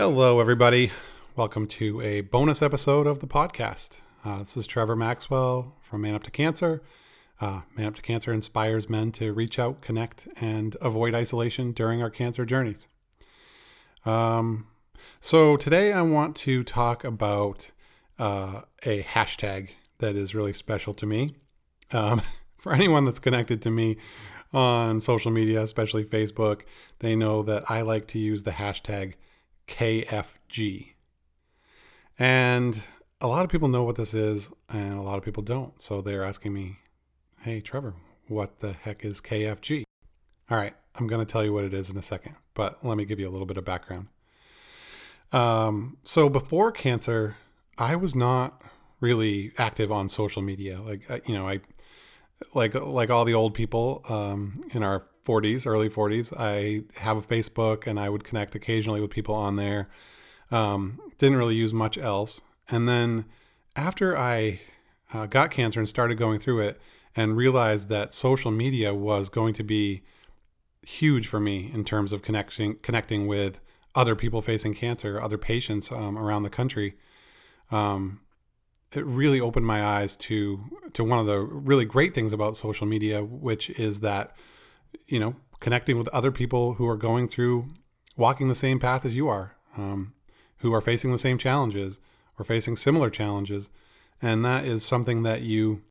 Hello, everybody. Welcome to a bonus episode of the podcast. Uh, this is Trevor Maxwell from Man Up to Cancer. Uh, Man Up to Cancer inspires men to reach out, connect, and avoid isolation during our cancer journeys. Um, so, today I want to talk about uh, a hashtag that is really special to me. Um, for anyone that's connected to me on social media, especially Facebook, they know that I like to use the hashtag KFG. And a lot of people know what this is, and a lot of people don't. So they're asking me, hey, Trevor, what the heck is KFG? All right, I'm going to tell you what it is in a second, but let me give you a little bit of background. Um, so before cancer, I was not really active on social media. Like, you know, I like like all the old people um, in our 40s, early 40s. I have a Facebook and I would connect occasionally with people on there. Um, didn't really use much else. And then after I uh, got cancer and started going through it and realized that social media was going to be huge for me in terms of connecting connecting with other people facing cancer, other patients um, around the country. Um, it really opened my eyes to to one of the really great things about social media, which is that you know connecting with other people who are going through walking the same path as you are, um, who are facing the same challenges or facing similar challenges, and that is something that you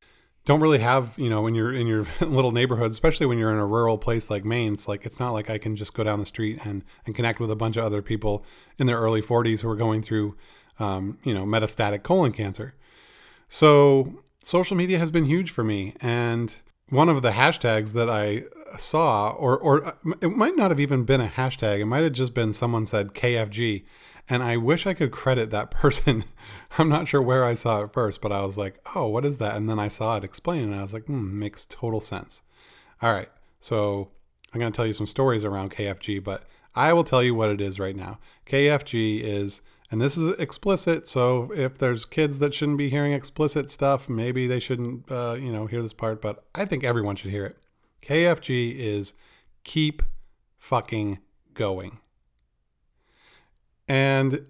don't really have, you know, when you're in your little neighborhood, especially when you're in a rural place like Maine. It's like it's not like I can just go down the street and and connect with a bunch of other people in their early 40s who are going through, um, you know, metastatic colon cancer. So social media has been huge for me. And one of the hashtags that I saw, or, or it might not have even been a hashtag, it might have just been someone said KFG. And I wish I could credit that person. I'm not sure where I saw it first, but I was like, oh, what is that? And then I saw it explained, and I was like, hmm, makes total sense. All right. So I'm going to tell you some stories around KFG, but I will tell you what it is right now. KFG is and this is explicit, so if there's kids that shouldn't be hearing explicit stuff, maybe they shouldn't, uh, you know, hear this part. But I think everyone should hear it. KFG is keep fucking going, and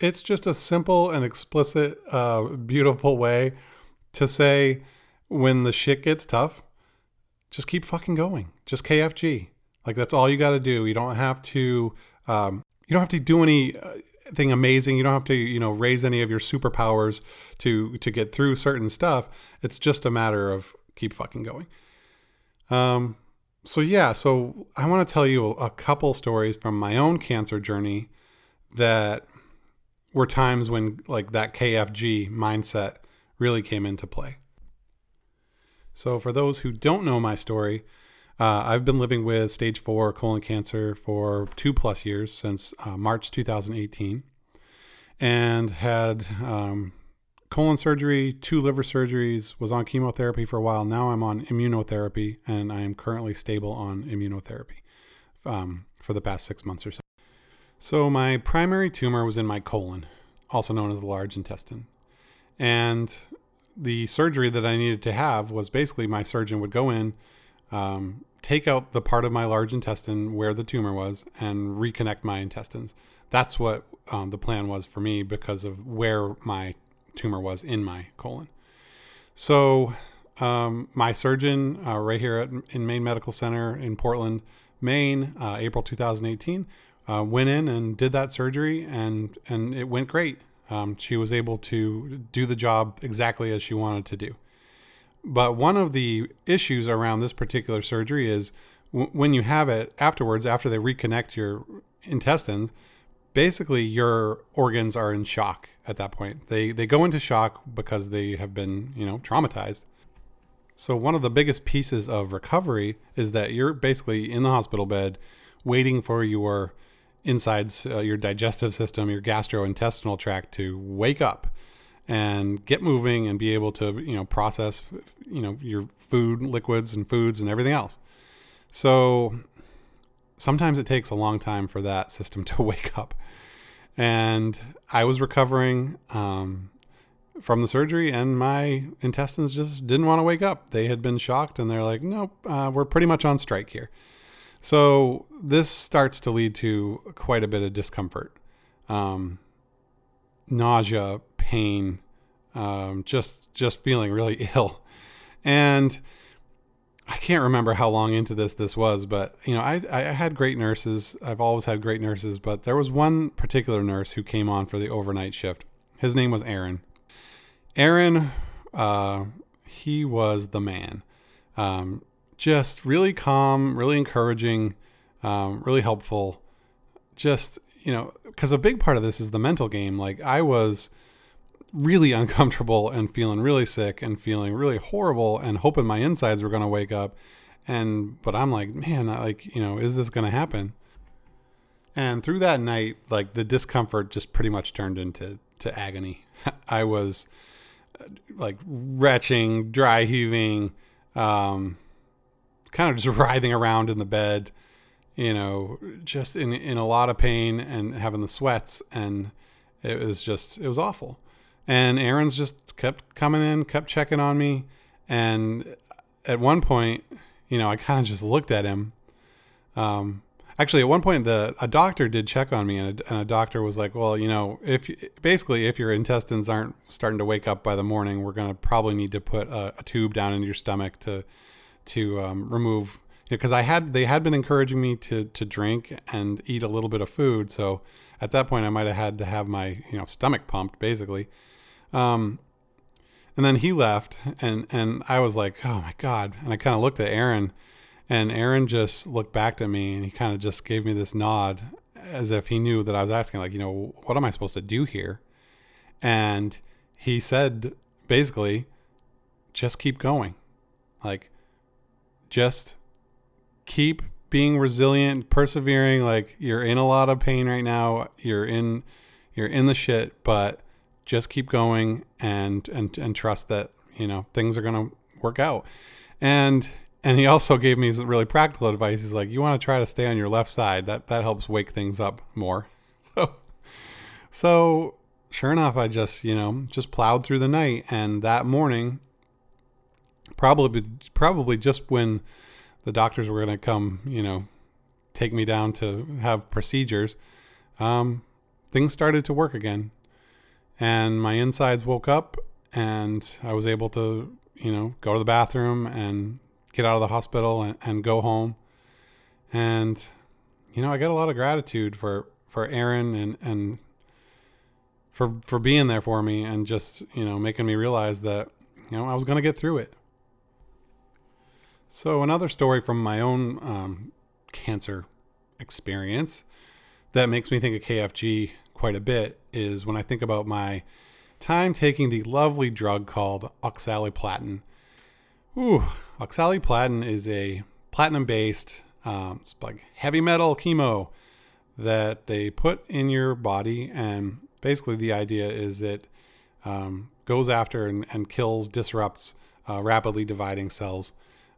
it's just a simple and explicit, uh, beautiful way to say when the shit gets tough, just keep fucking going. Just KFG. Like that's all you got to do. You don't have to. Um, you don't have to do. Anything amazing. You don't have to, you know, raise any of your superpowers to to get through certain stuff. It's just a matter of keep fucking going. Um, so yeah, so I want to tell you a couple stories from my own cancer journey that were times when like that KFG mindset really came into play. So for those who don't know my story, uh, I've been living with stage four colon cancer for two plus years since uh, March 2018 and had um, colon surgery, two liver surgeries, was on chemotherapy for a while. Now I'm on immunotherapy and I am currently stable on immunotherapy um, for the past six months or so. So, my primary tumor was in my colon, also known as the large intestine. And the surgery that I needed to have was basically my surgeon would go in um, take out the part of my large intestine where the tumor was and reconnect my intestines. That's what um, the plan was for me because of where my tumor was in my colon. So, um, my surgeon uh, right here at, in Maine Medical Center in Portland, Maine, uh, April 2018, uh, went in and did that surgery, and and it went great. Um, she was able to do the job exactly as she wanted to do. But one of the issues around this particular surgery is w- when you have it afterwards, after they reconnect your intestines, basically your organs are in shock at that point. They they go into shock because they have been, you know, traumatized. So one of the biggest pieces of recovery is that you're basically in the hospital bed waiting for your insides, uh, your digestive system, your gastrointestinal tract to wake up and get moving and be able to you know process you know your food liquids and foods and everything else so sometimes it takes a long time for that system to wake up and i was recovering um, from the surgery and my intestines just didn't want to wake up. They had been shocked and they're like nope uh, we're pretty much on strike here. So this starts to lead to quite a bit of discomfort um, nausea, pain, um, just just feeling really ill, and I can't remember how long into this this was, but you know, I I had great nurses. I've always had great nurses, but there was one particular nurse who came on for the overnight shift. His name was Aaron. Aaron, uh, he was the man. Um, just really calm, really encouraging, um, really helpful. Just you know, because a big part of this is the mental game. Like I was really uncomfortable and feeling really sick and feeling really horrible and hoping my insides were going to wake up. And, but I'm like, man, like, you know, is this going to happen? And through that night, like the discomfort just pretty much turned into to agony. I was like retching, dry heaving, um, kind of just writhing around in the bed, you know, just in in a lot of pain and having the sweats, and it was just it was awful. And Aaron's just kept coming in, kept checking on me. And at one point, you know, I kind of just looked at him. Um, actually, at one point, the a doctor did check on me, and a, and a doctor was like, "Well, you know, if basically if your intestines aren't starting to wake up by the morning, we're to probably need to put a, a, tube down into your stomach to to um, remove." Because I had they had been encouraging me to to drink and eat a little bit of food, so at that point I might have had to have my you know stomach pumped, basically. Um, and then he left, and and I was like, oh my god! And I kind of looked at Aaron, and Aaron just looked back at me, and he kind of just gave me this nod, as if he knew that I was asking, like, you know, what am I supposed to do here? And he said, basically, just keep going, like, just keep being resilient, persevering. Like you're in a lot of pain right now. You're in, you're in the shit, but just keep going and and and trust that you know things are going to work out. And and he also gave me some really practical advice. He's like you want to try to stay on your left side. That that helps wake things up more. So so sure enough i just you know just plowed through the night. And that morning probably probably just when the doctors were going to come you know take me down to have procedures um, things started to work again and my insides woke up and I was able to, you know, go to the bathroom and get out of the hospital and, and go home. And, you know, I got a lot of gratitude for, for Aaron and, and for, for being there for me and just, you know, making me realize that, you know, I was going to get through it. So another story from my own um, cancer experience that makes me think of KFG quite a bit is when I think about my time taking the lovely drug called oxaliplatin. Ooh, oxaliplatin is a platinum based, um, like heavy metal chemo that they put in your body. And basically, the idea is it um, goes after and, and kills, disrupts uh, rapidly dividing cells.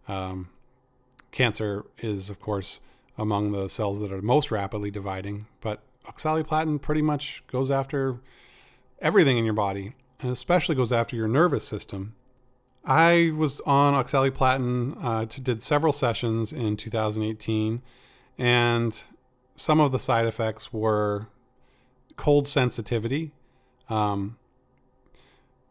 Um, cancer is, of course, among the cells that are most rapidly dividing, but oxaliplatin pretty much goes after everything in your body and especially goes after your nervous system. I was on oxaliplatin, uh, did several sessions in 2018, and some of the side effects were cold sensitivity. Um,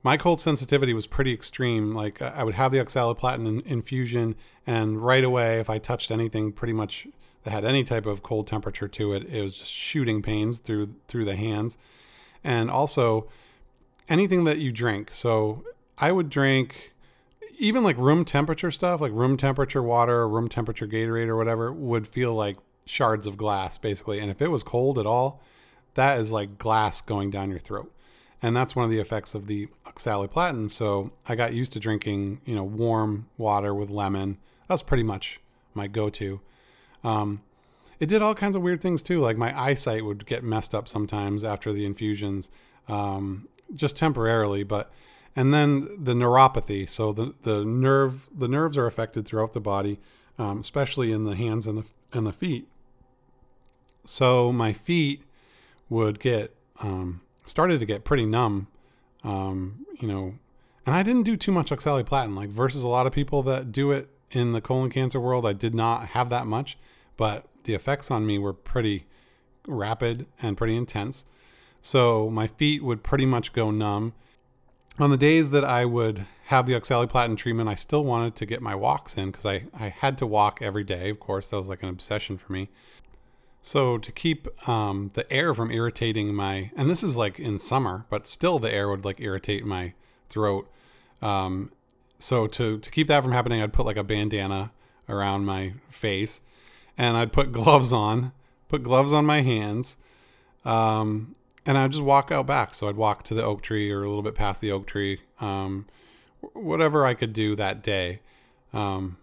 my cold sensitivity was pretty extreme. Like I would have the oxaliplatin infusion, and right away, if I touched anything, pretty much that had any type of cold temperature to it, it was just shooting pains through through the hands, and also anything that you drink. So I would drink even like room temperature stuff, like room temperature water, room temperature Gatorade or whatever, would feel like shards of glass basically. And if it was cold at all, that is like glass going down your throat. And that's one of the effects of the oxaliplatin. So I got used to drinking, you know, warm water with lemon. That's pretty much my go-to. Um, it did all kinds of weird things too. Like my eyesight would get messed up sometimes after the infusions, um, just temporarily. But and then the neuropathy. So the the nerve the nerves are affected throughout the body, um, especially in the hands and the and the feet. So my feet would get um, started to get pretty numb. Um, you know, and I didn't do too much oxaliplatin. Like versus a lot of people that do it in the colon cancer world, I did not have that much but the effects on me were pretty rapid and pretty intense. So my feet would pretty much go numb. On the days that I would have the oxaliplatin treatment, I still wanted to get my walks in because I, I had to walk every day. Of course, that was like an obsession for me. So to keep um, the air from irritating my, and this is like in summer, but still the air would like irritate my throat. Um, so to to keep that from happening, I'd put like a bandana around my face, and I'd put gloves on, put gloves on my hands, um, and I'd just walk out back. So I'd walk to the oak tree or a little bit past the oak tree, um, whatever I could do that day. Um,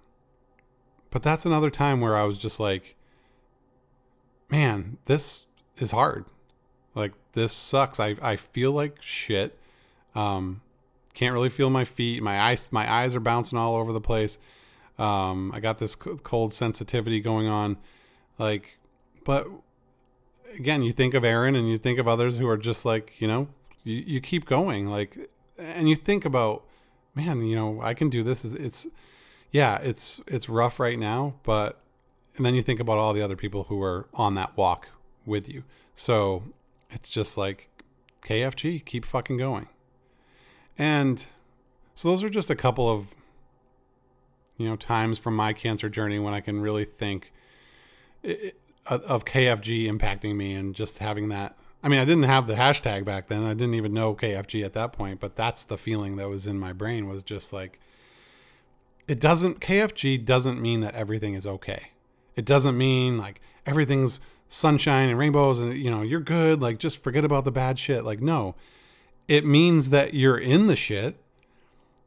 but that's another time where I was just like, man, this is hard. Like this sucks. I I feel like shit. Um, can't really feel my feet. My eyes my eyes are bouncing all over the place. Um, I got this cold sensitivity going on. Like, but again, you think of Aaron and you think of others who are just like, you know, you, you keep going. Like, and you think about, man, you know, I can do this. It's, yeah, it's, it's rough right now, but, and then you think about all the other people who are on that walk with you. So it's just like KFG, keep fucking going. And so those are just a couple of you know times from my cancer journey when I can really think of KFG impacting me and just having that. I mean, I didn't have the hashtag back then. I didn't even know KFG at that point, but that's the feeling that was in my brain was just like it doesn't KFG doesn't mean that everything is okay. It doesn't mean like everything's sunshine and rainbows and you know, you're good, like just forget about the bad shit. Like no. It means that you're in the shit.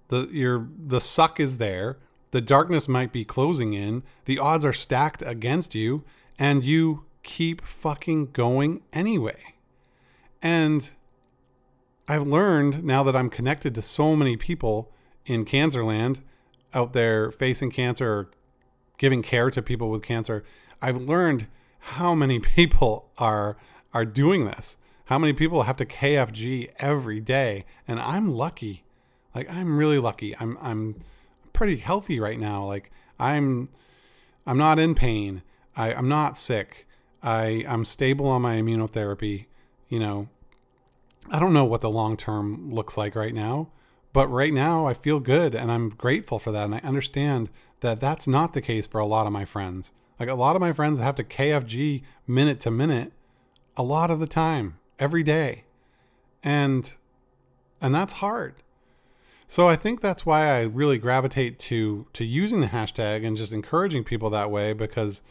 The your the suck is there the darkness might be closing in, the odds are stacked against you, and you keep fucking going anyway. And I've learned now that I'm connected to so many people in Cancerland out there facing cancer or giving care to people with cancer. I've learned how many people are are doing this. How many people have to KFG every day and I'm lucky. Like I'm really lucky. I'm I'm pretty healthy right now. Like I'm, I'm not in pain. I, I'm not sick. I, I'm stable on my immunotherapy. You know, I don't know what the long term looks like right now, but right now I feel good and I'm grateful for that. And I understand that that's not the case for a lot of my friends. Like a lot of my friends have to KFG minute to minute a lot of the time, every day. And and that's hard. So I think that's why I really gravitate to to using the hashtag and just encouraging people that way because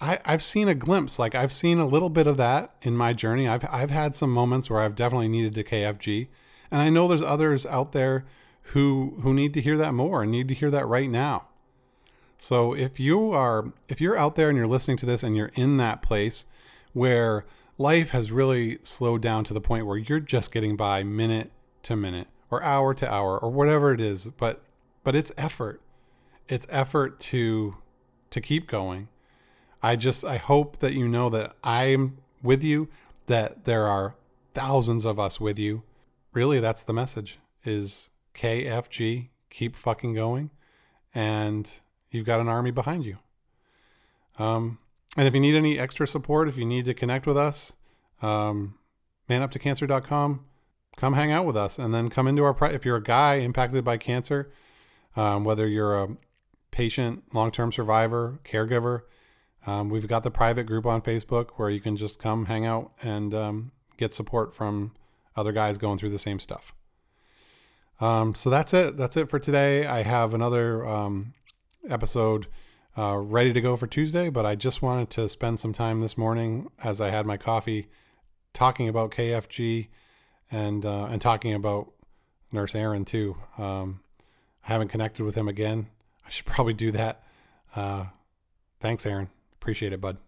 I, I've seen a glimpse, like I've seen a little bit of that in my journey. I've I've had some moments where I've definitely needed to KFG, and I know there's others out there who who need to hear that more and need to hear that right now. So if you are if you're out there and you're listening to this and you're in that place where life has really slowed down to the point where you're just getting by minute to minute or hour to hour or whatever it is but but it's effort. It's effort to to keep going. I just i hope that you know that i'm with you that there are thousands of us with you. Really that's the message is kfg keep fucking going and you've got an army behind you. Um, and if you need any extra support if you need to connect with us um, manuptocancer.com come hang out with us and then come into our pri- if you're a guy impacted by cancer um, whether you're a patient long-term survivor caregiver um, we've got the private group on facebook where you can just come hang out and um, get support from other guys going through the same stuff. Um, so that's it. That's it for today. I have another um, episode uh, ready to go for tuesday but i just wanted to spend some time this morning as i had my coffee talking about kfg and uh, and talking about Nurse Aaron too. Um, I haven't connected with him again. I should probably do that. Uh, thanks, Aaron. Appreciate it, bud.